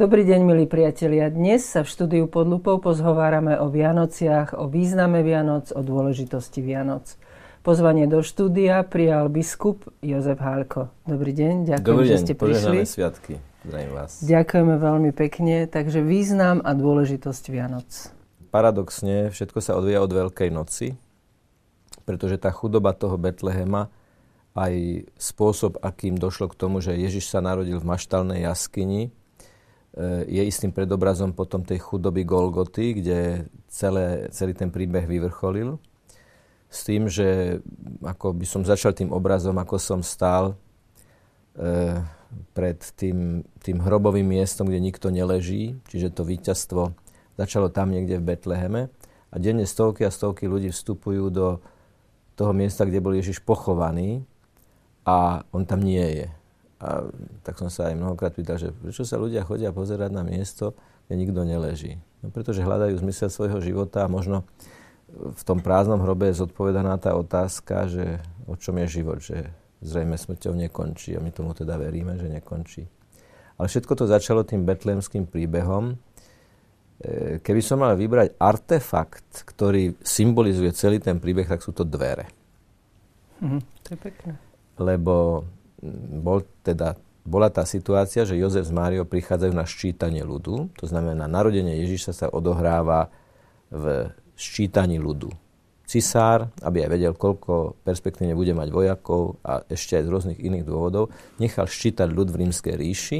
Dobrý deň, milí priatelia. Dnes sa v štúdiu pod lupou pozhovárame o Vianociach, o význame Vianoc, o dôležitosti Vianoc. Pozvanie do štúdia prijal biskup Jozef Hálko. Dobrý deň, ďakujem, Dobrý deň, že ste prišli. sviatky. Zdravím vás. Ďakujeme veľmi pekne. Takže význam a dôležitosť Vianoc. Paradoxne, všetko sa odvíja od Veľkej noci, pretože tá chudoba toho Betlehema aj spôsob, akým došlo k tomu, že Ježiš sa narodil v maštalnej jaskyni, je istým predobrazom potom tej chudoby Golgoty, kde celé, celý ten príbeh vyvrcholil. S tým, že ako by som začal tým obrazom, ako som stál e, pred tým, tým hrobovým miestom, kde nikto neleží, čiže to víťazstvo začalo tam niekde v Betleheme a denne stovky a stovky ľudí vstupujú do toho miesta, kde bol Ježiš pochovaný a on tam nie je. A tak som sa aj mnohokrát pýtal, že prečo sa ľudia chodia pozerať na miesto, kde nikto neleží. No pretože hľadajú zmysel svojho života a možno v tom prázdnom hrobe je zodpovedaná tá otázka, že o čom je život, že zrejme smrťou nekončí a my tomu teda veríme, že nekončí. Ale všetko to začalo tým betlémským príbehom. E, keby som mal vybrať artefakt, ktorý symbolizuje celý ten príbeh, tak sú to dvere. Mhm, to je pekné. Lebo bol teda, bola tá situácia, že Jozef s Máriou prichádzajú na ščítanie ľudu. To znamená, narodenie Ježiša sa odohráva v ščítaní ľudu. Cisár, aby aj vedel, koľko perspektívne bude mať vojakov a ešte aj z rôznych iných dôvodov, nechal ščítať ľud v rímskej ríši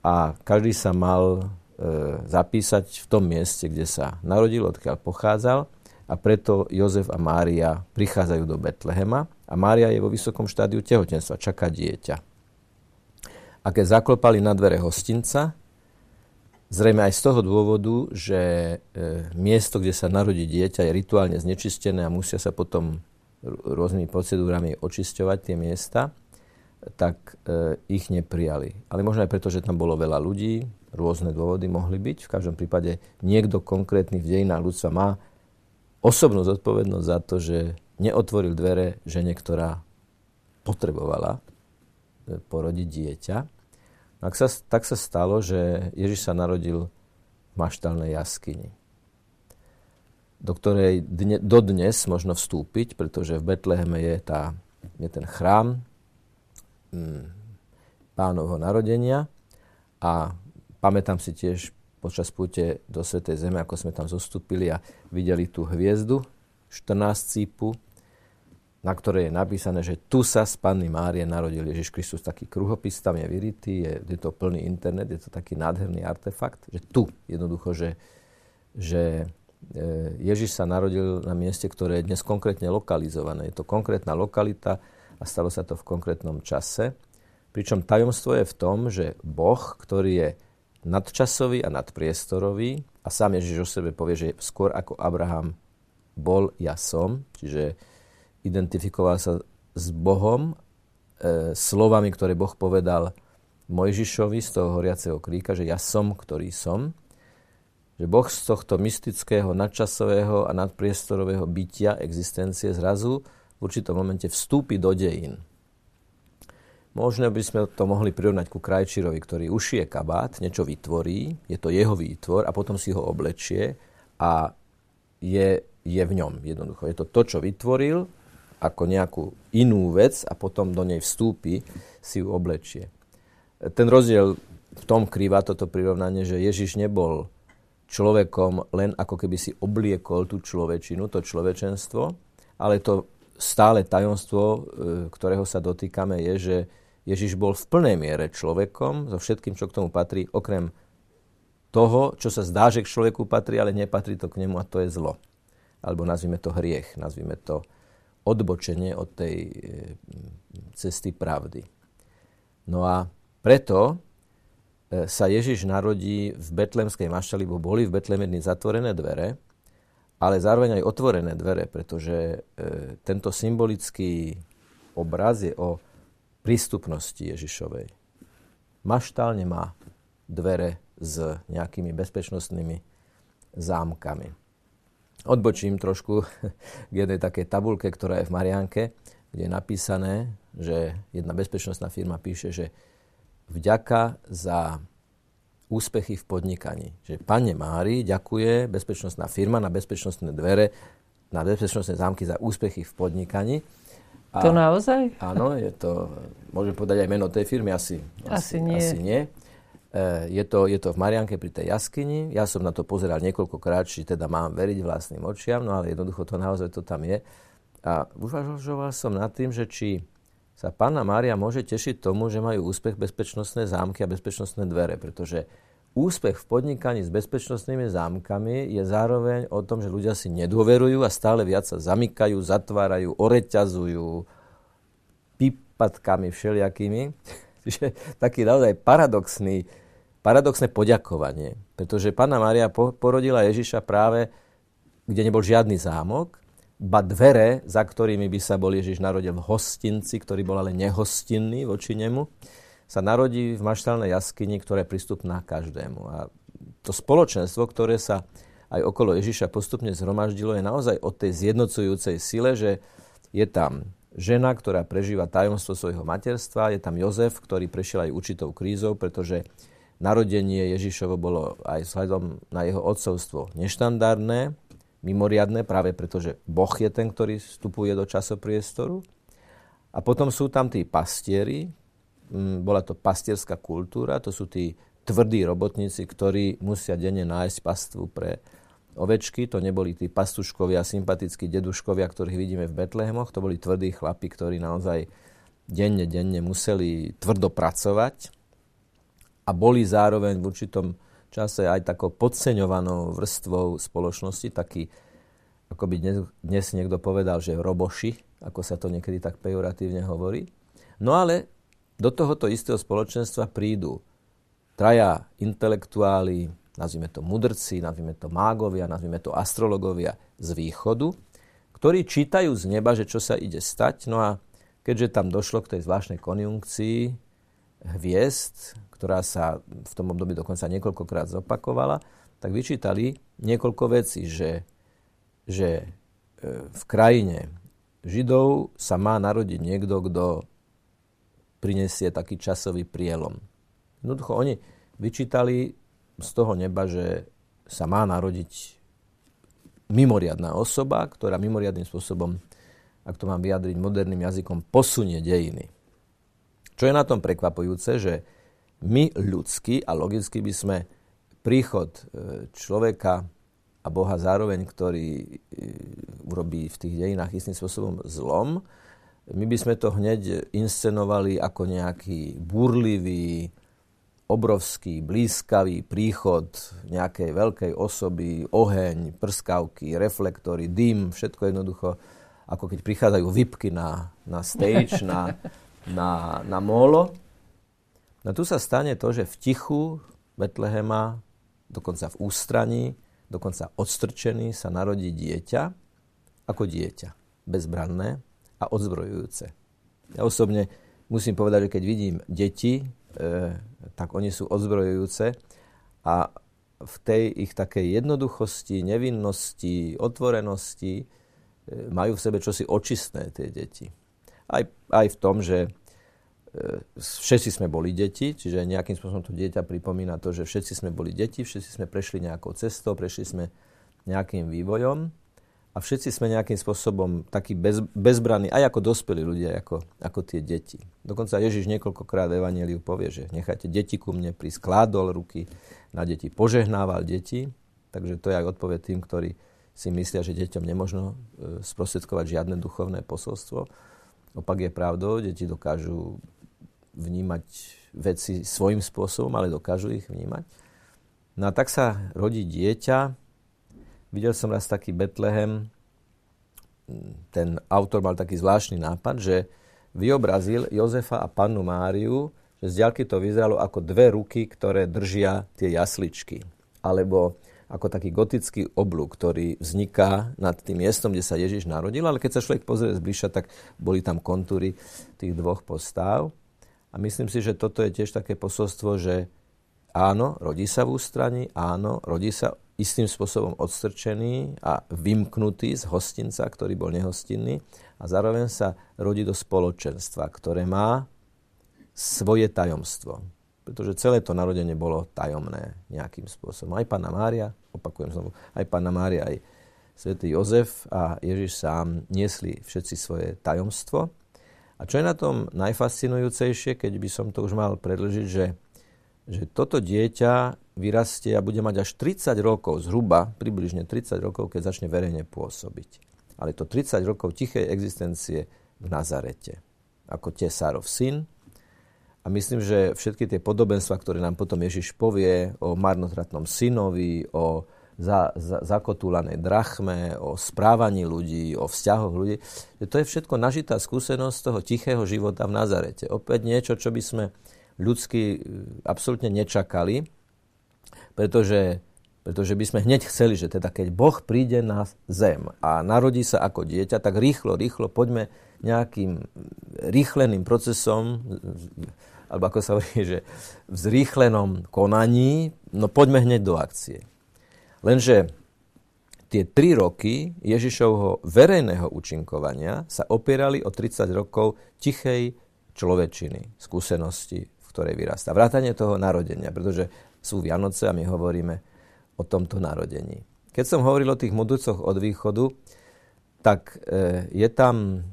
a každý sa mal e, zapísať v tom mieste, kde sa narodil, odkiaľ pochádzal a preto Jozef a Mária prichádzajú do Betlehema a Mária je vo vysokom štádiu tehotenstva, čaká dieťa. A keď zaklopali na dvere hostinca, Zrejme aj z toho dôvodu, že e, miesto, kde sa narodí dieťa, je rituálne znečistené a musia sa potom rôznymi procedúrami očisťovať tie miesta, tak e, ich neprijali. Ale možno aj preto, že tam bolo veľa ľudí, rôzne dôvody mohli byť. V každom prípade niekto konkrétny v dejinách ľudstva má osobnú zodpovednosť za to, že neotvoril dvere žene, ktorá potrebovala e, porodiť dieťa. Tak sa, tak sa stalo, že Ježiš sa narodil v maštálnej jaskyni, do ktorej dne, dodnes možno vstúpiť, pretože v Betleheme je, tá, je ten chrám mm, pánovho narodenia a pamätám si tiež počas púte do Svetej Zeme, ako sme tam zostúpili a videli tú hviezdu, 14 cípu, na ktorej je napísané, že tu sa z Panny Márie narodil Ježiš Kristus. Taký kruhopis tam je vyritý, je, je to plný internet, je to taký nádherný artefakt, že tu jednoducho, že, že e, Ježiš sa narodil na mieste, ktoré je dnes konkrétne lokalizované. Je to konkrétna lokalita a stalo sa to v konkrétnom čase. Pričom tajomstvo je v tom, že Boh, ktorý je nadčasový a nadpriestorový, a sám Ježiš o sebe povie, že skôr ako Abraham bol, ja som, čiže identifikoval sa s Bohom, e, slovami, ktoré Boh povedal Mojžišovi z toho horiaceho kríka, že ja som, ktorý som. Že Boh z tohto mystického, nadčasového a nadpriestorového bytia, existencie zrazu v určitom momente vstúpi do dejín. Možno by sme to mohli prirovnať ku krajčírovi, ktorý ušije kabát, niečo vytvorí, je to jeho výtvor a potom si ho oblečie a je, je v ňom jednoducho. Je to to, čo vytvoril ako nejakú inú vec a potom do nej vstúpi, si ju oblečie. Ten rozdiel v tom krýva toto prirovnanie, že Ježiš nebol človekom len ako keby si obliekol tú človečinu, to človečenstvo, ale to stále tajomstvo, e, ktorého sa dotýkame, je, že Ježiš bol v plnej miere človekom, so všetkým, čo k tomu patrí, okrem toho, čo sa zdá, že k človeku patrí, ale nepatrí to k nemu a to je zlo. Alebo nazvime to hriech, nazvime to odbočenie od tej e, cesty pravdy. No a preto e, sa Ježiš narodí v betlemskej maštali, bo boli v Betleme zatvorené dvere, ale zároveň aj otvorené dvere, pretože e, tento symbolický obraz je o prístupnosti Ježišovej. Maštál nemá dvere s nejakými bezpečnostnými zámkami. Odbočím trošku k jednej takej tabulke, ktorá je v Marianke, kde je napísané, že jedna bezpečnostná firma píše, že vďaka za úspechy v podnikaní. Že Pane Mári ďakuje bezpečnostná firma na bezpečnostné dvere, na bezpečnostné zámky za úspechy v podnikaní. A, to naozaj? Áno, je to, môžem povedať aj meno tej firmy, asi, asi, asi nie. Asi nie. E, je to, je to v Marianke pri tej jaskyni. Ja som na to pozeral niekoľkokrát, či teda mám veriť vlastným očiam, no ale jednoducho to naozaj to tam je. A uvažoval som nad tým, že či sa pána Mária môže tešiť tomu, že majú úspech bezpečnostné zámky a bezpečnostné dvere, pretože úspech v podnikaní s bezpečnostnými zámkami je zároveň o tom, že ľudia si nedôverujú a stále viac sa zamykajú, zatvárajú, oreťazujú pípatkami všelijakými. Čiže taký naozaj paradoxný paradoxné poďakovanie, pretože Pána Maria porodila Ježiša práve, kde nebol žiadny zámok, ba dvere, za ktorými by sa bol Ježiš narodil v hostinci, ktorý bol ale nehostinný voči nemu, sa narodí v maštálnej jaskyni, ktorá je prístupná každému. A to spoločenstvo, ktoré sa aj okolo Ježiša postupne zhromaždilo, je naozaj o tej zjednocujúcej sile, že je tam žena, ktorá prežíva tajomstvo svojho materstva, je tam Jozef, ktorý prešiel aj určitou krízou, pretože narodenie Ježišovo bolo aj vzhľadom na jeho odcovstvo neštandardné, mimoriadné, práve preto, že Boh je ten, ktorý vstupuje do časopriestoru. A potom sú tam tí pastieri, bola to pastierská kultúra, to sú tí tvrdí robotníci, ktorí musia denne nájsť pastvu pre ovečky. To neboli tí pastuškovia, sympatickí deduškovia, ktorých vidíme v Betlehemoch. To boli tvrdí chlapi, ktorí naozaj denne, denne museli tvrdo pracovať a boli zároveň v určitom čase aj takou podceňovanou vrstvou spoločnosti, taký, ako by dnes, dnes niekto povedal, že roboši, ako sa to niekedy tak pejoratívne hovorí. No ale do tohoto istého spoločenstva prídu traja intelektuáli, nazvime to mudrci, nazvime to mágovia, nazvime to astrologovia z východu, ktorí čítajú z neba, že čo sa ide stať. No a keďže tam došlo k tej zvláštnej konjunkcii hviezd, ktorá sa v tom období dokonca niekoľkokrát zopakovala, tak vyčítali niekoľko vecí, že, že e, v krajine Židov sa má narodiť niekto, kto prinesie taký časový prielom. Jednoducho oni vyčítali z toho neba, že sa má narodiť mimoriadná osoba, ktorá mimoriadným spôsobom, ak to mám vyjadriť moderným jazykom, posunie dejiny. Čo je na tom prekvapujúce, že my ľudsky a logicky by sme príchod e, človeka a Boha zároveň, ktorý e, urobí v tých dejinách istým spôsobom zlom, my by sme to hneď inscenovali ako nejaký burlivý, obrovský, blízkavý príchod nejakej veľkej osoby, oheň, prskavky, reflektory, dym, všetko jednoducho, ako keď prichádzajú vypky na, na stage, na, na, na molo. No tu sa stane to, že v tichu Betlehema, dokonca v ústraní, dokonca odstrčený sa narodí dieťa, ako dieťa, bezbranné a odzbrojujúce. Ja osobne musím povedať, že keď vidím deti, e, tak oni sú odzbrojujúce a v tej ich takej jednoduchosti, nevinnosti, otvorenosti e, majú v sebe čosi očistné tie deti. Aj, aj v tom, že všetci sme boli deti, čiže nejakým spôsobom to dieťa pripomína to, že všetci sme boli deti, všetci sme prešli nejakou cestou, prešli sme nejakým vývojom a všetci sme nejakým spôsobom takí bez, bezbraní, aj ako dospelí ľudia, ako, ako tie deti. Dokonca Ježiš niekoľkokrát Evangeliu povie, že nechajte deti ku mne, priskládol ruky na deti, požehnával deti, takže to je aj odpoveď tým, ktorí si myslia, že deťom nemožno e, sprostredkovať žiadne duchovné posolstvo. Opak je pravdou, deti dokážu vnímať veci svojím spôsobom, ale dokážu ich vnímať. No a tak sa rodí dieťa. Videl som raz taký Betlehem, ten autor mal taký zvláštny nápad, že vyobrazil Jozefa a pannu Máriu, že z ďalky to vyzeralo ako dve ruky, ktoré držia tie jasličky. Alebo ako taký gotický oblúk, ktorý vzniká nad tým miestom, kde sa Ježiš narodil, ale keď sa človek pozrie zbližša, tak boli tam kontúry tých dvoch postáv. A myslím si, že toto je tiež také posolstvo, že áno, rodí sa v ústraní, áno, rodí sa istým spôsobom odstrčený a vymknutý z hostinca, ktorý bol nehostinný a zároveň sa rodí do spoločenstva, ktoré má svoje tajomstvo. pretože celé to narodenie bolo tajomné nejakým spôsobom. Aj pána Mária, opakujem znovu, aj pána Mária, aj svätý Jozef a Ježiš sám niesli všetci svoje tajomstvo. A čo je na tom najfascinujúcejšie, keď by som to už mal predlžiť, že, že toto dieťa vyrastie a bude mať až 30 rokov, zhruba približne 30 rokov, keď začne verejne pôsobiť. Ale to 30 rokov tichej existencie v Nazarete. Ako tesárov syn. A myslím, že všetky tie podobenstva, ktoré nám potom Ježiš povie o marnotratnom synovi, o za, za, zakotúlanej drachme, o správaní ľudí, o vzťahoch ľudí. Že to je všetko nažitá skúsenosť toho tichého života v Nazarete. Opäť niečo, čo by sme ľudsky e, absolútne nečakali, pretože, pretože by sme hneď chceli, že teda keď Boh príde na zem a narodí sa ako dieťa, tak rýchlo, rýchlo poďme nejakým rýchleným procesom, alebo ako sa hovorí, že v zrýchlenom konaní, no poďme hneď do akcie. Lenže tie tri roky Ježišovho verejného účinkovania sa opierali o 30 rokov tichej človečiny, skúsenosti, ktorej vyrastá. Vrátanie toho narodenia, pretože sú Vianoce a my hovoríme o tomto narodení. Keď som hovoril o tých modúcoch od východu, tak e, je tam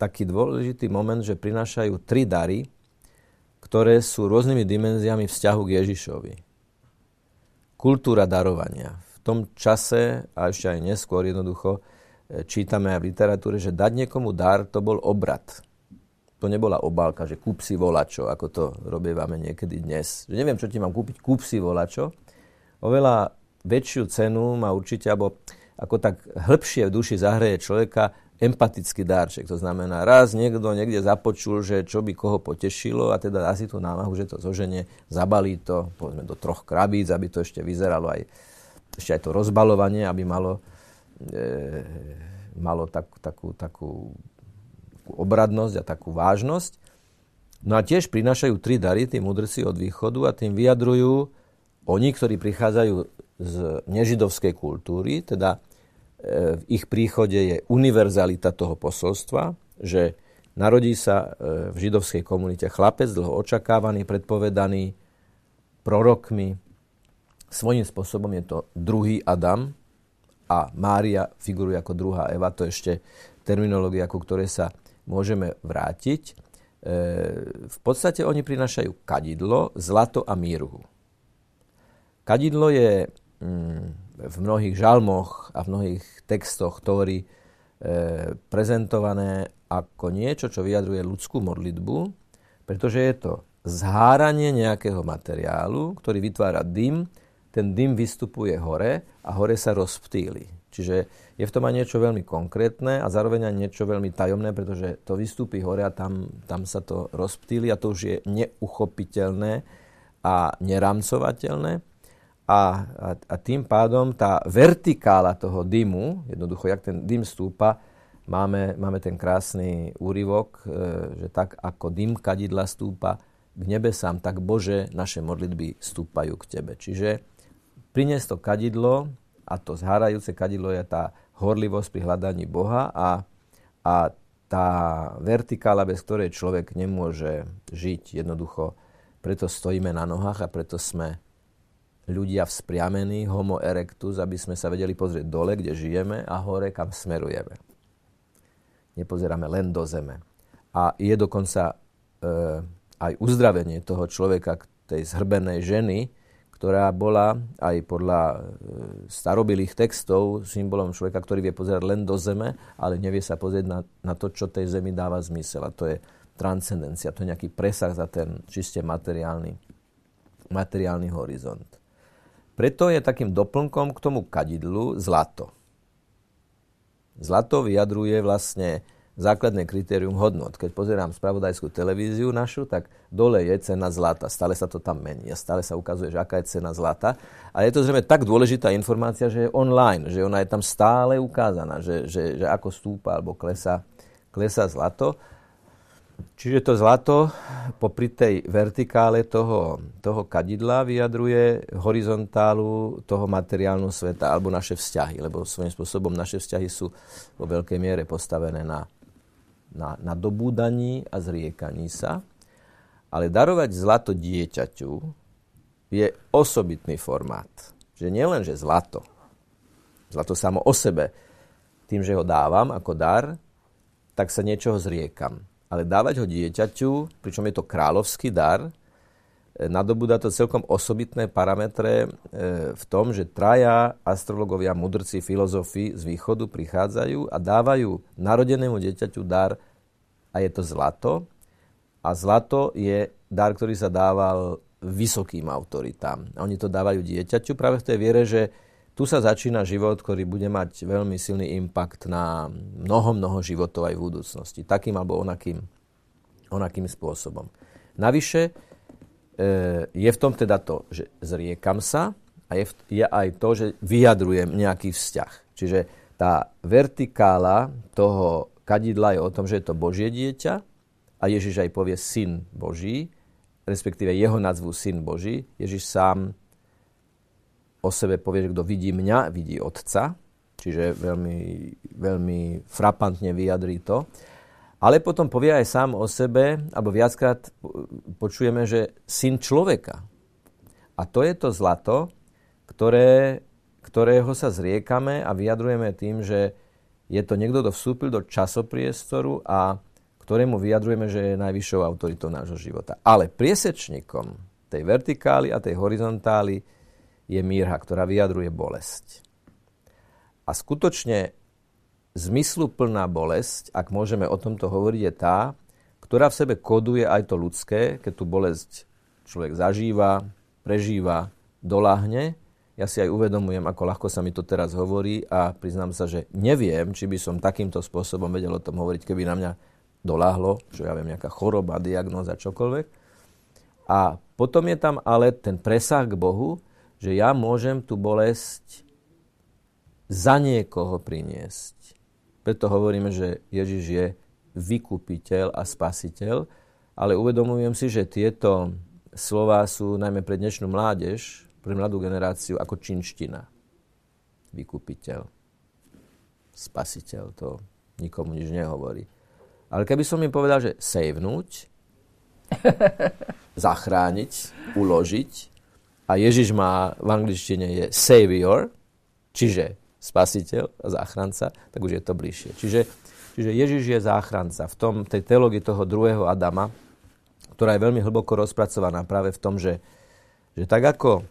taký dôležitý moment, že prinášajú tri dary, ktoré sú rôznymi dimenziami vzťahu k Ježišovi kultúra darovania. V tom čase, a ešte aj neskôr jednoducho, e, čítame aj v literatúre, že dať niekomu dar, to bol obrad. To nebola obálka, že kúp si volačo, ako to robievame niekedy dnes. Že neviem, čo ti mám kúpiť, kúp si volačo. Oveľa väčšiu cenu má určite, alebo ako tak hĺbšie v duši zahreje človeka empatický dárček. To znamená, raz niekto niekde započul, že čo by koho potešilo a teda asi tú námahu, že to zoženie, zabalí to, povedzme, do troch krabíc, aby to ešte vyzeralo aj, ešte aj to rozbalovanie, aby malo, e, malo tak, takú, takú, takú obradnosť a takú vážnosť. No a tiež prinášajú tri dary, tí mudrci od východu a tým vyjadrujú oni, ktorí prichádzajú z nežidovskej kultúry, teda v ich príchode je univerzalita toho posolstva, že narodí sa e, v židovskej komunite chlapec, dlho očakávaný, predpovedaný prorokmi. Svojím spôsobom je to druhý Adam a Mária figuruje ako druhá Eva. To je ešte terminológia, ku ktorej sa môžeme vrátiť. E, v podstate oni prinašajú kadidlo, zlato a mírhu. Kadidlo je mm, v mnohých žalmoch a v mnohých textoch Tóry e, prezentované ako niečo, čo vyjadruje ľudskú modlitbu, pretože je to zháranie nejakého materiálu, ktorý vytvára dym, ten dym vystupuje hore a hore sa rozptýli. Čiže je v tom aj niečo veľmi konkrétne a zároveň aj niečo veľmi tajomné, pretože to vystúpi hore a tam, tam sa to rozptýli a to už je neuchopiteľné a neramcovateľné. A, a, a tým pádom tá vertikála toho dymu, jednoducho, jak ten dym stúpa, máme, máme ten krásny úryvok, e, že tak ako dym kadidla stúpa k nebesám, tak Bože, naše modlitby stúpajú k Tebe. Čiže priniesť to kadidlo, a to zhárajúce kadidlo je tá horlivosť pri hľadaní Boha a, a tá vertikála, bez ktorej človek nemôže žiť jednoducho. Preto stojíme na nohách a preto sme ľudia vzpriamení, homo erectus, aby sme sa vedeli pozrieť dole, kde žijeme a hore, kam smerujeme. Nepozeráme len do zeme. A je dokonca e, aj uzdravenie toho človeka, tej zhrbenej ženy, ktorá bola aj podľa e, starobilých textov symbolom človeka, ktorý vie pozerať len do zeme, ale nevie sa pozrieť na, na to, čo tej zemi dáva zmysel. A to je transcendencia, to je nejaký presah za ten čiste materiálny, materiálny horizont. Preto je takým doplnkom k tomu kadidlu zlato. Zlato vyjadruje vlastne základné kritérium hodnot. Keď pozerám spravodajskú televíziu našu, tak dole je cena zlata. Stále sa to tam mení a stále sa ukazuje, že aká je cena zlata. A je to zrejme tak dôležitá informácia, že je online, že ona je tam stále ukázaná, že, že, že ako stúpa alebo klesa, klesa zlato. Čiže to zlato popri tej vertikále toho, toho kadidla vyjadruje horizontálu toho materiálneho sveta alebo naše vzťahy, lebo svojím spôsobom naše vzťahy sú vo veľkej miere postavené na, na, na dobúdaní a zriekaní sa. Ale darovať zlato dieťaťu je osobitný formát. Že nielen, že zlato. Zlato samo o sebe. Tým, že ho dávam ako dar, tak sa niečoho zriekam. Ale dávať ho dieťaťu, pričom je to kráľovský dar, nadobúda to celkom osobitné parametre e, v tom, že traja astrologovia, mudrci, filozofi z východu prichádzajú a dávajú narodenému dieťaťu dar a je to zlato. A zlato je dar, ktorý sa dával vysokým autoritám. Oni to dávajú dieťaťu práve v tej viere, že tu sa začína život, ktorý bude mať veľmi silný impact na mnoho, mnoho životov aj v budúcnosti. Takým alebo onakým, onakým spôsobom. Navyše, je v tom teda to, že zriekam sa a je, v, je aj to, že vyjadrujem nejaký vzťah. Čiže tá vertikála toho kadidla je o tom, že je to Božie dieťa a Ježiš aj povie syn Boží, respektíve jeho nazvu syn Boží. Ježiš sám o sebe povie, že kto vidí mňa, vidí otca, čiže veľmi, veľmi frapantne vyjadrí to. Ale potom povie aj sám o sebe, alebo viackrát počujeme, že syn človeka. A to je to zlato, ktoré, ktorého sa zriekame a vyjadrujeme tým, že je to niekto, kto vstúpil do časopriestoru a ktorému vyjadrujeme, že je najvyššou autoritou nášho života. Ale priesečníkom tej vertikály a tej horizontály je mírha, ktorá vyjadruje bolesť. A skutočne zmysluplná bolesť, ak môžeme o tomto hovoriť, je tá, ktorá v sebe koduje aj to ľudské, keď tú bolesť človek zažíva, prežíva, doláhne. Ja si aj uvedomujem, ako ľahko sa mi to teraz hovorí a priznám sa, že neviem, či by som takýmto spôsobom vedel o tom hovoriť, keby na mňa doláhlo, čo ja viem, nejaká choroba, diagnóza, čokoľvek. A potom je tam ale ten presah k Bohu, že ja môžem tú bolesť za niekoho priniesť. Preto hovoríme, že Ježiš je vykupiteľ a spasiteľ, ale uvedomujem si, že tieto slova sú najmä pre dnešnú mládež, pre mladú generáciu ako činština. Vykupiteľ, spasiteľ, to nikomu nič nehovorí. Ale keby som im povedal, že savenúť, zachrániť, uložiť, a Ježiš má v angličtine je savior, čiže spasiteľ a záchranca, tak už je to bližšie. Čiže, čiže Ježiš je záchranca. V tom, tej teológii toho druhého Adama, ktorá je veľmi hlboko rozpracovaná práve v tom, že, že tak ako,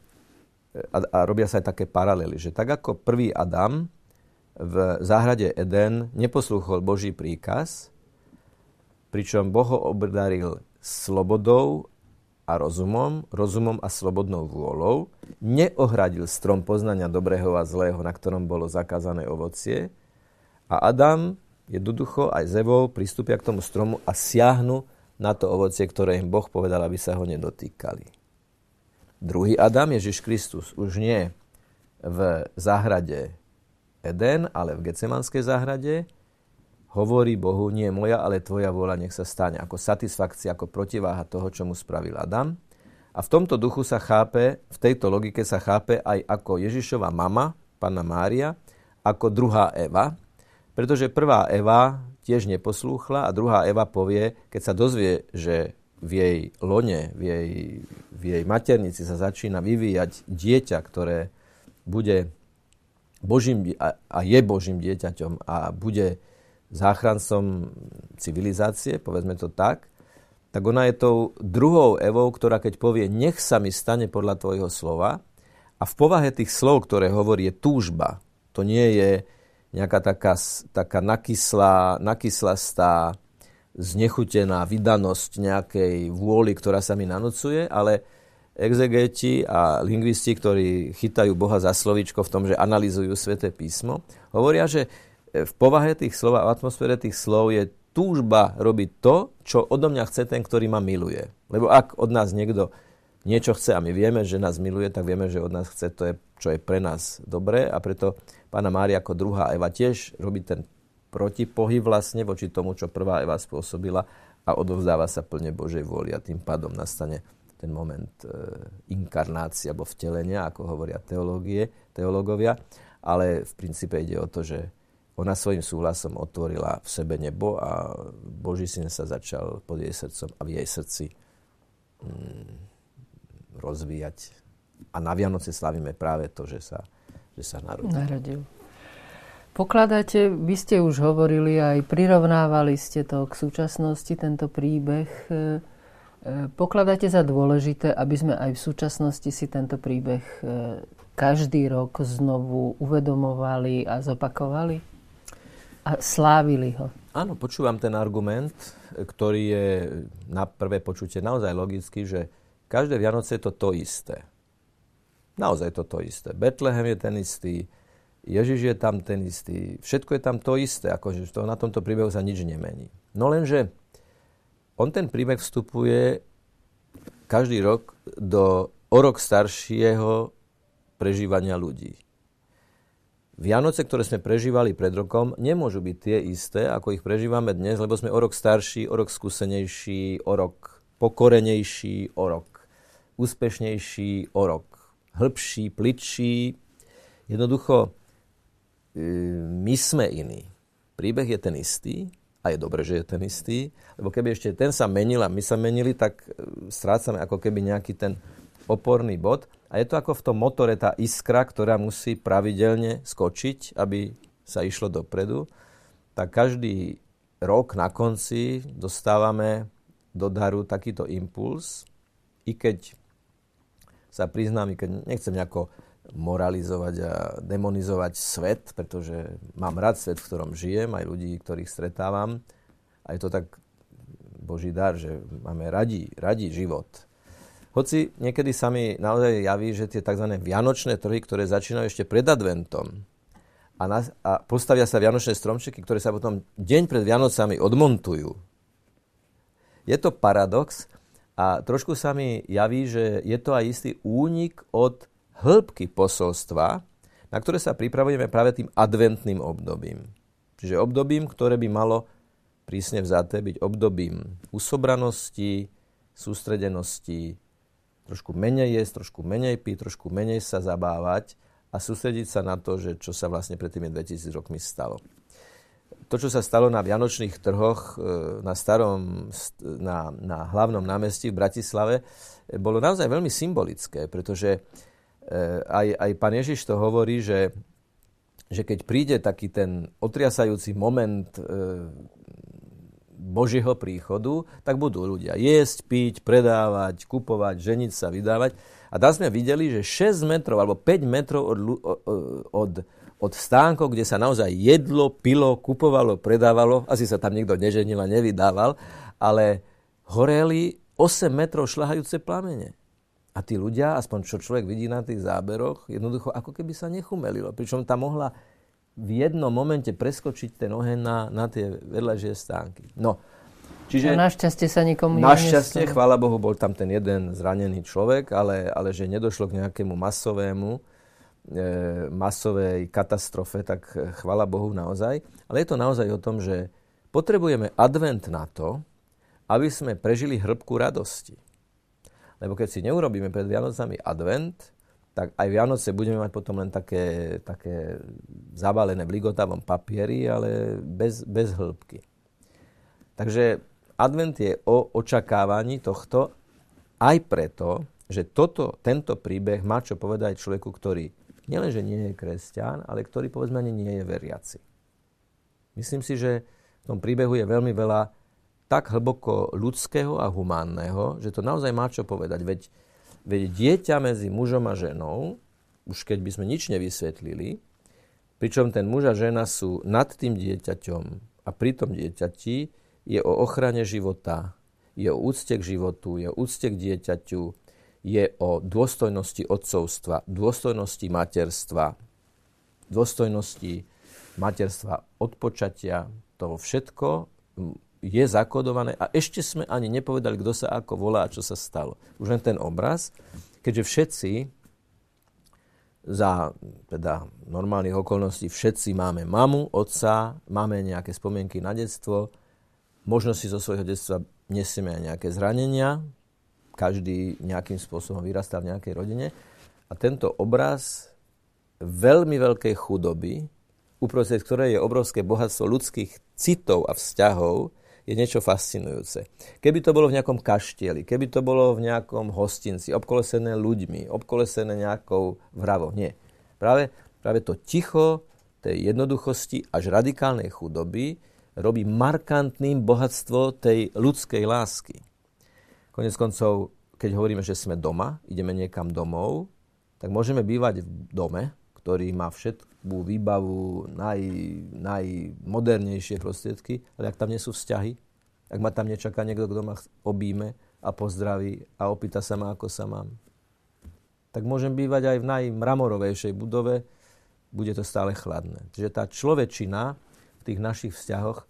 a, a robia sa aj také paralely, že tak ako prvý Adam v záhrade Eden neposlúchol Boží príkaz, pričom Boh ho obdaril slobodou a rozumom, rozumom a slobodnou vôľou, neohradil strom poznania dobrého a zlého, na ktorom bolo zakázané ovocie a Adam jednoducho aj Zevou pristúpia k tomu stromu a siahnu na to ovocie, ktoré im Boh povedal, aby sa ho nedotýkali. Druhý Adam, Ježiš Kristus, už nie v záhrade Eden, ale v Gecemanskej záhrade, hovorí Bohu, nie moja, ale tvoja vôľa nech sa stane. Ako satisfakcia, ako protiváha toho, čo mu spravil Adam. A v tomto duchu sa chápe, v tejto logike sa chápe aj ako Ježišova mama, pána Mária, ako druhá Eva, pretože prvá Eva tiež neposlúchla a druhá Eva povie, keď sa dozvie, že v jej lone, v jej, v jej maternici sa začína vyvíjať dieťa, ktoré bude Božím, a je Božím dieťaťom a bude záchrancom civilizácie, povedzme to tak, tak ona je tou druhou Evou, ktorá keď povie, nech sa mi stane podľa tvojho slova, a v povahe tých slov, ktoré hovorí, je túžba. To nie je nejaká taká, taká nakyslá, nakyslastá, znechutená vydanosť nejakej vôly, ktorá sa mi nanocuje, ale exegeti a lingvisti, ktorí chytajú Boha za slovíčko v tom, že analizujú sväté písmo, hovoria, že v povahe tých slov a v atmosfére tých slov je túžba robiť to, čo odo mňa chce ten, ktorý ma miluje. Lebo ak od nás niekto niečo chce a my vieme, že nás miluje, tak vieme, že od nás chce to, je, čo je pre nás dobré a preto pána Mária ako druhá Eva tiež robí ten protipohyb vlastne voči tomu, čo prvá Eva spôsobila a odovzdáva sa plne Božej vôli a tým pádom nastane ten moment e, inkarnácie alebo vtelenia, ako hovoria teológie, teológovia, ale v princípe ide o to, že ona svojim súhlasom otvorila v sebe nebo a Boží syn sa začal pod jej srdcom a v jej srdci mm, rozvíjať. A na Vianoce slavíme práve to, že sa, že sa narodil. narodil. Pokladáte, vy ste už hovorili, aj prirovnávali ste to k súčasnosti, tento príbeh. E, e, pokladáte za dôležité, aby sme aj v súčasnosti si tento príbeh e, každý rok znovu uvedomovali a zopakovali? A slávili ho? Áno, počúvam ten argument, ktorý je na prvé počutie naozaj logický, že každé Vianoce je to to isté. Naozaj to to isté. Betlehem je ten istý, Ježiš je tam ten istý, všetko je tam to isté, akože to, na tomto príbehu sa nič nemení. No lenže on ten príbeh vstupuje každý rok do o rok staršieho prežívania ľudí. Vianoce, ktoré sme prežívali pred rokom, nemôžu byť tie isté, ako ich prežívame dnes, lebo sme o rok starší, o rok skúsenejší, o rok pokorenejší, o rok úspešnejší, o rok hĺbší, plitší. Jednoducho, my sme iní. Príbeh je ten istý a je dobré, že je ten istý, lebo keby ešte ten sa menil a my sa menili, tak e, strácame ako keby nejaký ten oporný bod. A je to ako v tom motore tá iskra, ktorá musí pravidelne skočiť, aby sa išlo dopredu. Tak každý rok na konci dostávame do daru takýto impuls, i keď sa priznám, i keď nechcem nejako moralizovať a demonizovať svet, pretože mám rád svet, v ktorom žijem, aj ľudí, ktorých stretávam. A je to tak Boží dar, že máme radi, radi život. Hoci niekedy sa mi naozaj javí, že tie tzv. vianočné trhy, ktoré začínajú ešte pred adventom a, na, a postavia sa vianočné stromčeky, ktoré sa potom deň pred Vianocami odmontujú. Je to paradox a trošku sa mi javí, že je to aj istý únik od hĺbky posolstva, na ktoré sa pripravujeme práve tým adventným obdobím. Čiže obdobím, ktoré by malo prísne vzaté byť obdobím usobranosti, sústredenosti, trošku menej jesť, trošku menej piť, trošku menej sa zabávať a sústrediť sa na to, že čo sa vlastne pred tými 2000 rokmi stalo. To, čo sa stalo na Vianočných trhoch e, na starom, na, na hlavnom námestí v Bratislave, bolo naozaj veľmi symbolické, pretože Eh, aj, aj pán Ježiš to hovorí, že, že keď príde taký ten otriasajúci moment e, Božieho príchodu, tak budú ľudia jesť, piť, predávať, kupovať, ženiť sa, vydávať. A tam sme videli, že 6 metrov alebo 5 metrov od, od, od stánkov, kde sa naozaj jedlo, pilo, kupovalo, predávalo, asi sa tam nikto neženil a nevydával, ale horeli 8 metrov šľahajúce plamene. A tí ľudia, aspoň čo človek vidí na tých záberoch, jednoducho ako keby sa nechumelilo. Pričom tam mohla v jednom momente preskočiť ten oheň na, na tie vedľajšie stánky. No, čiže... A našťastie sa nikomu Našťastie, chvála Bohu, bol tam ten jeden zranený človek, ale, ale že nedošlo k nejakému masovému, e, masovej katastrofe, tak chvála Bohu naozaj. Ale je to naozaj o tom, že potrebujeme advent na to, aby sme prežili hrbku radosti. Lebo keď si neurobíme pred Vianocami advent, tak aj Vianoce budeme mať potom len také, také zabalené v ligotavom papieri, ale bez, bez hĺbky. Takže advent je o očakávaní tohto aj preto, že toto, tento príbeh má čo povedať človeku, ktorý nielenže nie je kresťan, ale ktorý povedzme ani nie je veriaci. Myslím si, že v tom príbehu je veľmi veľa tak hlboko ľudského a humánneho, že to naozaj má čo povedať. Veď, veď dieťa medzi mužom a ženou, už keď by sme nič nevysvetlili, pričom ten muž a žena sú nad tým dieťaťom a pri tom dieťati je o ochrane života, je o úcte k životu, je o úcte k dieťaťu, je o dôstojnosti odcovstva, dôstojnosti materstva, dôstojnosti materstva odpočatia. To všetko je zakodované a ešte sme ani nepovedali, kto sa ako volá a čo sa stalo. Už len ten obraz, keďže všetci za teda normálnych okolností všetci máme mamu, otca, máme nejaké spomienky na detstvo, možno si zo svojho detstva nesieme aj nejaké zranenia, každý nejakým spôsobom vyrastal v nejakej rodine a tento obraz veľmi veľkej chudoby, uprostred ktorej je obrovské bohatstvo ľudských citov a vzťahov, je niečo fascinujúce. Keby to bolo v nejakom kaštieli, keby to bolo v nejakom hostinci, obkolesené ľuďmi, obkolesené nejakou vravou. Nie. Práve, práve to ticho tej jednoduchosti až radikálnej chudoby robí markantným bohatstvo tej ľudskej lásky. Konec koncov, keď hovoríme, že sme doma, ideme niekam domov, tak môžeme bývať v dome, ktorý má všetkú výbavu, naj, najmodernejšie prostriedky, ale ak tam nie sú vzťahy, ak ma tam nečaká niekto, kto ma obíme a pozdraví a opýta sa ma, ako sa mám, tak môžem bývať aj v najmramorovejšej budove, bude to stále chladné. Čiže tá človečina v tých našich vzťahoch,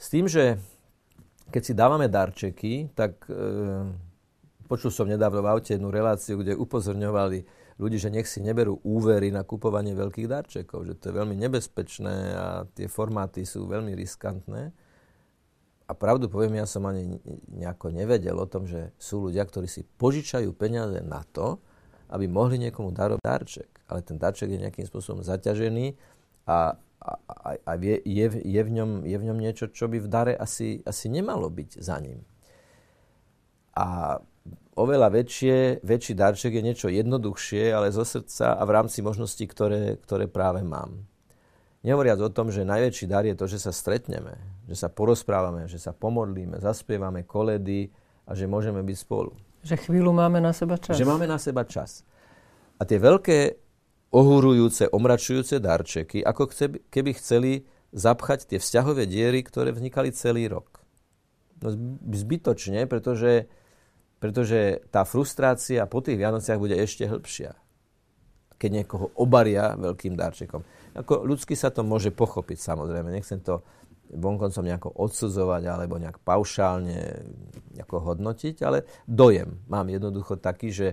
s tým, že keď si dávame darčeky, tak e, počul som nedávno v aute jednu reláciu, kde upozorňovali ľudí, že nech si neberú úvery na kupovanie veľkých darčekov, že to je veľmi nebezpečné a tie formáty sú veľmi riskantné. A pravdu poviem, ja som ani nejako nevedel o tom, že sú ľudia, ktorí si požičajú peniaze na to, aby mohli niekomu darovať darček. Ale ten darček je nejakým spôsobom zaťažený a, a, a, je, je, je, v ňom, je v ňom niečo, čo by v dare asi, asi nemalo byť za ním. A oveľa väčšie, väčší darček je niečo jednoduchšie, ale zo srdca a v rámci možností, ktoré, ktoré práve mám. Nehovoriac o tom, že najväčší dar je to, že sa stretneme, že sa porozprávame, že sa pomodlíme, zaspievame koledy a že môžeme byť spolu. Že chvíľu máme na seba čas. Že máme na seba čas. A tie veľké ohúrujúce, omračujúce darčeky, ako keby chceli zapchať tie vzťahové diery, ktoré vznikali celý rok. No zbytočne, pretože pretože tá frustrácia po tých Vianociach bude ešte hĺbšia. Keď niekoho obaria veľkým darčekom. Ako ľudsky sa to môže pochopiť, samozrejme. Nechcem to vonkoncom nejako odsudzovať alebo nejak paušálne nejako hodnotiť, ale dojem mám jednoducho taký, že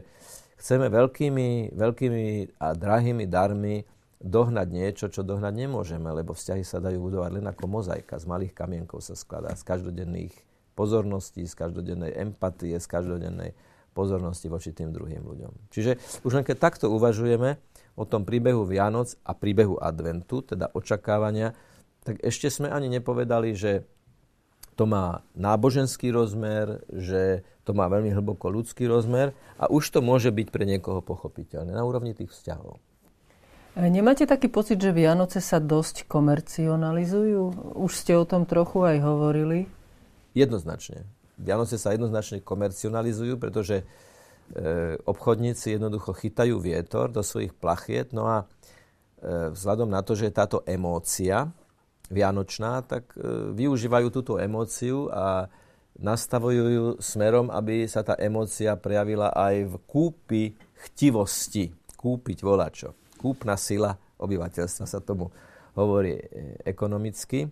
chceme veľkými, veľkými a drahými darmi dohnať niečo, čo dohnať nemôžeme, lebo vzťahy sa dajú budovať len ako mozaika. Z malých kamienkov sa skladá, z každodenných pozornosti, z každodennej empatie, z každodennej pozornosti voči tým druhým ľuďom. Čiže už len keď takto uvažujeme o tom príbehu Vianoc a príbehu Adventu, teda očakávania, tak ešte sme ani nepovedali, že to má náboženský rozmer, že to má veľmi hlboko ľudský rozmer a už to môže byť pre niekoho pochopiteľné na úrovni tých vzťahov. Nemáte taký pocit, že Vianoce sa dosť komercionalizujú? Už ste o tom trochu aj hovorili. Jednoznačne. Vianoce sa jednoznačne komercionalizujú, pretože e, obchodníci jednoducho chytajú vietor do svojich plachiet, no a e, vzhľadom na to, že je táto emócia vianočná, tak e, využívajú túto emóciu a nastavujú ju smerom, aby sa tá emócia prejavila aj v kúpi chtivosti. Kúpiť volačo. Kúpna sila obyvateľstva sa tomu hovorí e, ekonomicky.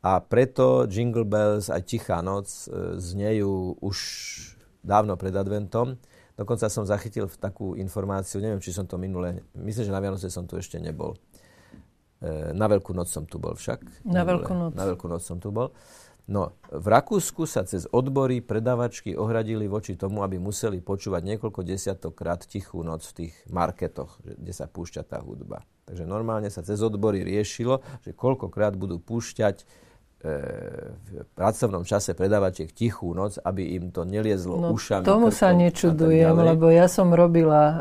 A preto Jingle Bells a Tichá noc e, znejú už dávno pred adventom. Dokonca som zachytil v takú informáciu, neviem, či som to minule, myslím, že na Vianoce som tu ešte nebol. E, na Veľkú noc som tu bol však. Na Veľkú noc. Na Veľkú noc som tu bol. No, v Rakúsku sa cez odbory predavačky ohradili voči tomu, aby museli počúvať niekoľko desiatokrát tichú noc v tých marketoch, kde sa púšťa tá hudba. Takže normálne sa cez odbory riešilo, že koľkokrát budú púšťať v pracovnom čase predávačiek tichú noc, aby im to neliezlo no, ušami. Tomu sa nečudujem, lebo ja som robila e,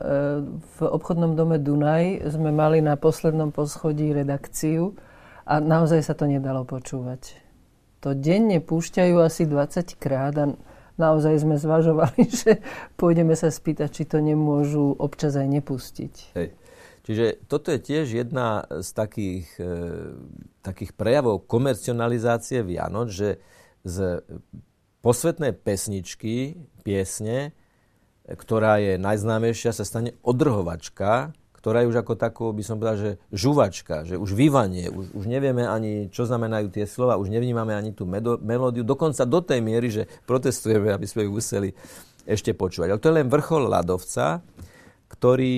v obchodnom dome Dunaj, sme mali na poslednom poschodí redakciu a naozaj sa to nedalo počúvať. To denne púšťajú asi 20 krát a naozaj sme zvažovali, že pôjdeme sa spýtať, či to nemôžu občas aj nepustiť. Hej. Čiže toto je tiež jedna z takých, e, takých prejavov komercionalizácie Vianoc, že z posvetnej pesničky, piesne, ktorá je najznámejšia, sa stane odrhovačka, ktorá je už ako takú, by som povedal, že žuvačka, že už vyvanie, už, už nevieme ani, čo znamenajú tie slova, už nevnímame ani tú medo, melódiu, dokonca do tej miery, že protestujeme, aby sme ju museli ešte počúvať. Ale to je len vrchol ľadovca, ktorý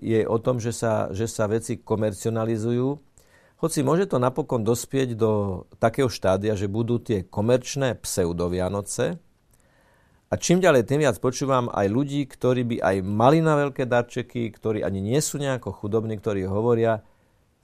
je o tom, že sa, že sa veci komercionalizujú. Hoci môže to napokon dospieť do takého štádia, že budú tie komerčné pseudovianoce. A čím ďalej, tým viac počúvam aj ľudí, ktorí by aj mali na veľké darčeky, ktorí ani nie sú nejako chudobní, ktorí hovoria,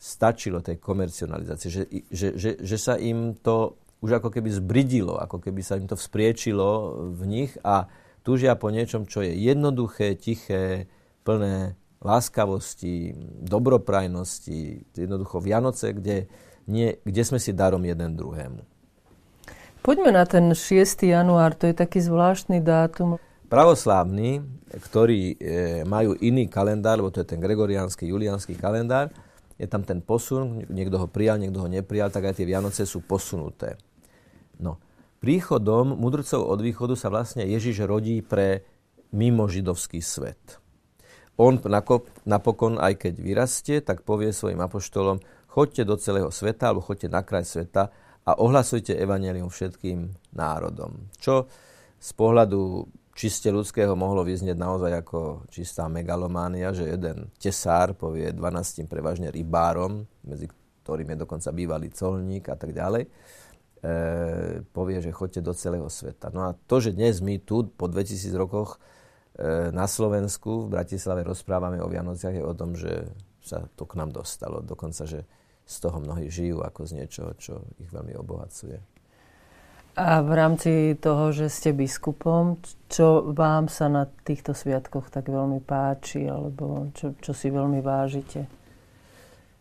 stačilo tej komercionalizácie, že, že, že, že sa im to už ako keby zbridilo, ako keby sa im to vzpriečilo v nich a túžia po niečom, čo je jednoduché, tiché, plné láskavosti, dobroprajnosti, jednoducho Vianoce, kde, nie, kde sme si darom jeden druhému. Poďme na ten 6. január, to je taký zvláštny dátum. Pravoslávni, ktorí e, majú iný kalendár, lebo to je ten gregoriánsky, juliánsky kalendár, je tam ten posun, niekto ho prijal, niekto ho neprijal, tak aj tie Vianoce sú posunuté. No, príchodom mudrcov od východu sa vlastne Ježiš rodí pre mimo židovský svet. On napokon, aj keď vyrastie, tak povie svojim apoštolom, choďte do celého sveta, alebo choďte na kraj sveta a ohlasujte evanelium všetkým národom. Čo z pohľadu čiste ľudského mohlo vyznieť naozaj ako čistá megalománia, že jeden tesár povie 12 prevažne rybárom, medzi ktorým je dokonca bývalý colník a tak ďalej, e, povie, že chodte do celého sveta. No a to, že dnes my tu po 2000 rokoch na Slovensku v Bratislave rozprávame o Vianociach je o tom, že sa to k nám dostalo. Dokonca, že z toho mnohí žijú ako z niečoho, čo ich veľmi obohacuje. A v rámci toho, že ste biskupom, čo vám sa na týchto sviatkoch tak veľmi páči, alebo čo, čo si veľmi vážite?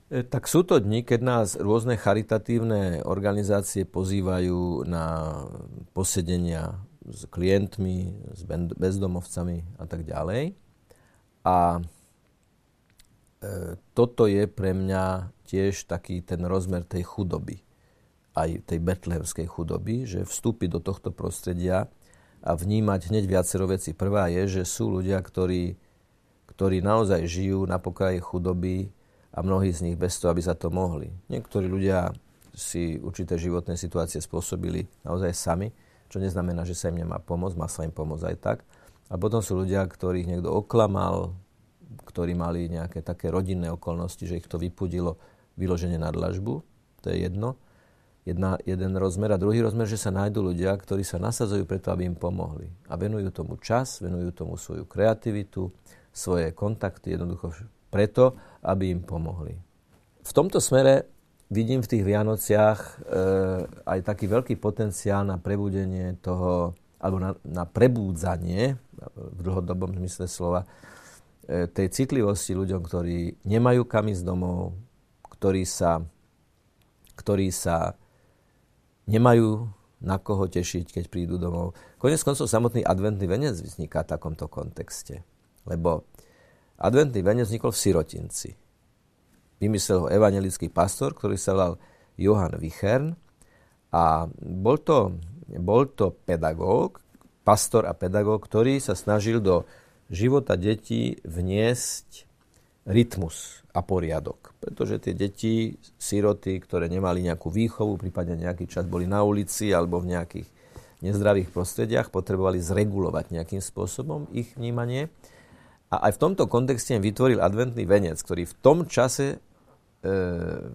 E, tak sú to dni, keď nás rôzne charitatívne organizácie pozývajú na posedenia s klientmi, s bezdomovcami a tak ďalej. A e, toto je pre mňa tiež taký ten rozmer tej chudoby, aj tej betlehemskej chudoby, že vstúpiť do tohto prostredia a vnímať hneď viacero veci. Prvá je, že sú ľudia, ktorí, ktorí naozaj žijú na pokraji chudoby, a mnohí z nich bez toho, aby sa to mohli. Niektorí ľudia si určité životné situácie spôsobili naozaj sami, čo neznamená, že sa im nemá pomôcť, má sa im pomôcť aj tak. A potom sú ľudia, ktorých niekto oklamal, ktorí mali nejaké také rodinné okolnosti, že ich to vypudilo vyloženie na dlažbu. To je jedno. Jedna, jeden rozmer. A druhý rozmer, že sa nájdú ľudia, ktorí sa nasadzujú preto, aby im pomohli. A venujú tomu čas, venujú tomu svoju kreativitu, svoje kontakty, jednoducho preto, aby im pomohli. V tomto smere vidím v tých Vianociach e, aj taký veľký potenciál na prebudenie toho, alebo na, na prebúdzanie, v dlhodobom zmysle slova, e, tej citlivosti ľuďom, ktorí nemajú kam ísť domov, ktorí sa, ktorí sa nemajú na koho tešiť, keď prídu domov. Konec koncov samotný adventný venec vzniká v takomto kontexte. Lebo Adventný venec vznikol v Sirotinci. Vymyslel ho evangelický pastor, ktorý sa volal Johann Wichern a bol to, bol to pedagóg, pastor a pedagóg, ktorý sa snažil do života detí vniesť rytmus a poriadok. Pretože tie deti, siroty, ktoré nemali nejakú výchovu, prípadne nejaký čas boli na ulici alebo v nejakých nezdravých prostrediach, potrebovali zregulovať nejakým spôsobom ich vnímanie. A aj v tomto kontexte vytvoril adventný venec, ktorý v tom čase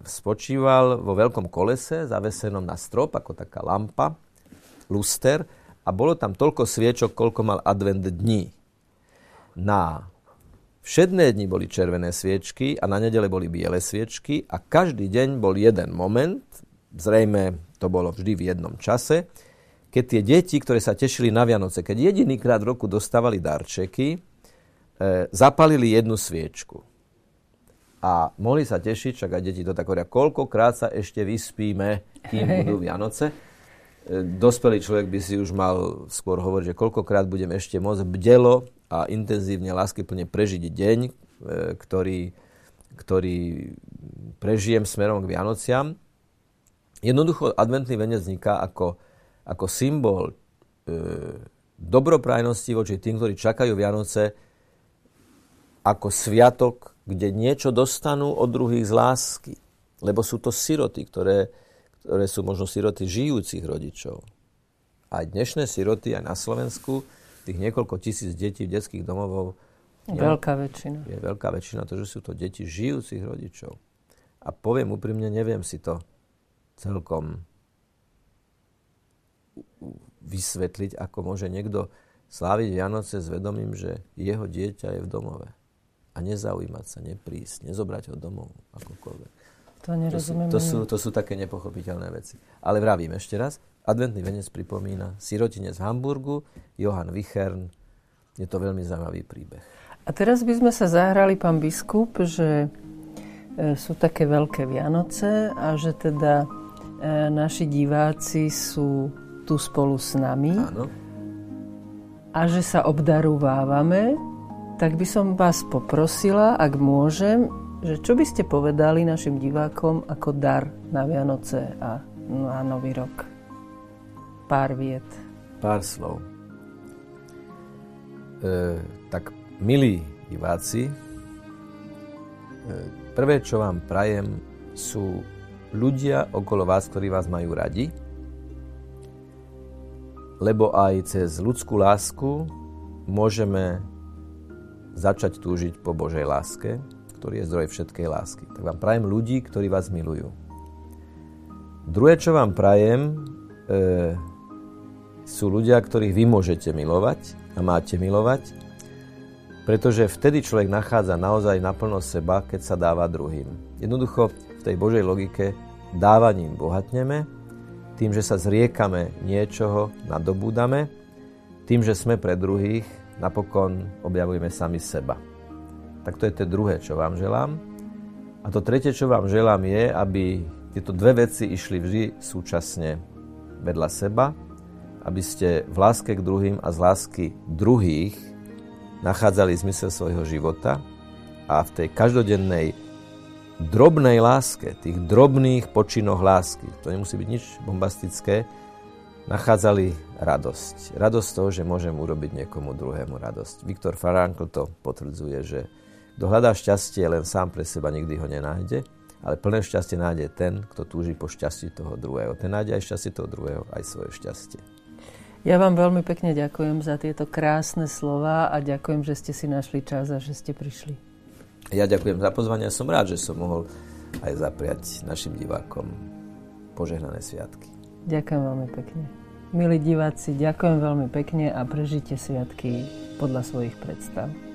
spočíval vo veľkom kolese, zavesenom na strop, ako taká lampa, luster, a bolo tam toľko sviečok, koľko mal advent dní. Na všedné dni boli červené sviečky a na nedele boli biele sviečky a každý deň bol jeden moment, zrejme to bolo vždy v jednom čase, keď tie deti, ktoré sa tešili na Vianoce, keď jedinýkrát v roku dostávali darčeky, e, zapalili jednu sviečku. A mohli sa tešiť, však aj deti to tak hovoria, koľkokrát sa ešte vyspíme, kým budú Vianoce. E, dospelý človek by si už mal skôr hovoriť, že koľkokrát budem ešte môcť bdelo a intenzívne, láskyplne prežiť deň, e, ktorý, ktorý prežijem smerom k Vianociam. Jednoducho adventný venec vzniká ako, ako symbol e, dobroprajnosti voči tým, ktorí čakajú Vianoce, ako sviatok, kde niečo dostanú od druhých z lásky. Lebo sú to siroty, ktoré, ktoré sú možno siroty žijúcich rodičov. Aj dnešné siroty, aj na Slovensku, tých niekoľko tisíc detí v detských domovov. Veľká väčšina. Je veľká väčšina to, že sú to deti žijúcich rodičov. A poviem úprimne, neviem si to celkom vysvetliť, ako môže niekto sláviť Vianoce s vedomím, že jeho dieťa je v domove a nezaujímať sa, neprísť, nezobrať ho domov, akokoľvek. To nerozumiem. To sú, to, sú, to sú také nepochopiteľné veci. Ale vravím ešte raz, adventný venec pripomína sirotinec v Hamburgu, Johann Wichern. Je to veľmi zaujímavý príbeh. A teraz by sme sa zahrali, pán biskup, že e, sú také veľké Vianoce a že teda e, naši diváci sú tu spolu s nami. Áno. A že sa obdarúvávame, tak by som vás poprosila, ak môžem, že čo by ste povedali našim divákom ako dar na Vianoce a na Nový rok? Pár viet. Pár slov. E, tak Milí diváci, e, prvé, čo vám prajem, sú ľudia okolo vás, ktorí vás majú radi, lebo aj cez ľudskú lásku môžeme začať túžiť po Božej láske, ktorý je zdroj všetkej lásky. Tak vám prajem ľudí, ktorí vás milujú. Druhé, čo vám prajem, e, sú ľudia, ktorých vy môžete milovať a máte milovať pretože vtedy človek nachádza naozaj naplno seba, keď sa dáva druhým. Jednoducho v tej Božej logike dávaním bohatneme, tým, že sa zriekame niečoho, nadobúdame, tým, že sme pre druhých, napokon objavujeme sami seba. Tak to je to druhé, čo vám želám. A to tretie, čo vám želám, je, aby tieto dve veci išli vždy súčasne vedľa seba, aby ste v láske k druhým a z lásky druhých nachádzali zmysel svojho života a v tej každodennej drobnej láske, tých drobných počinoch lásky, to nemusí byť nič bombastické, nachádzali radosť. Radosť toho, že môžem urobiť niekomu druhému radosť. Viktor Frankl to potvrdzuje, že kto hľadá šťastie len sám pre seba, nikdy ho nenájde, ale plné šťastie nájde ten, kto túži po šťastí toho druhého. Ten nájde aj šťastie toho druhého, aj svoje šťastie. Ja vám veľmi pekne ďakujem za tieto krásne slova a ďakujem, že ste si našli čas a že ste prišli. Ja ďakujem za pozvanie a som rád, že som mohol aj zapriať našim divákom požehnané sviatky. Ďakujem veľmi pekne. Milí diváci, ďakujem veľmi pekne a prežite sviatky podľa svojich predstav.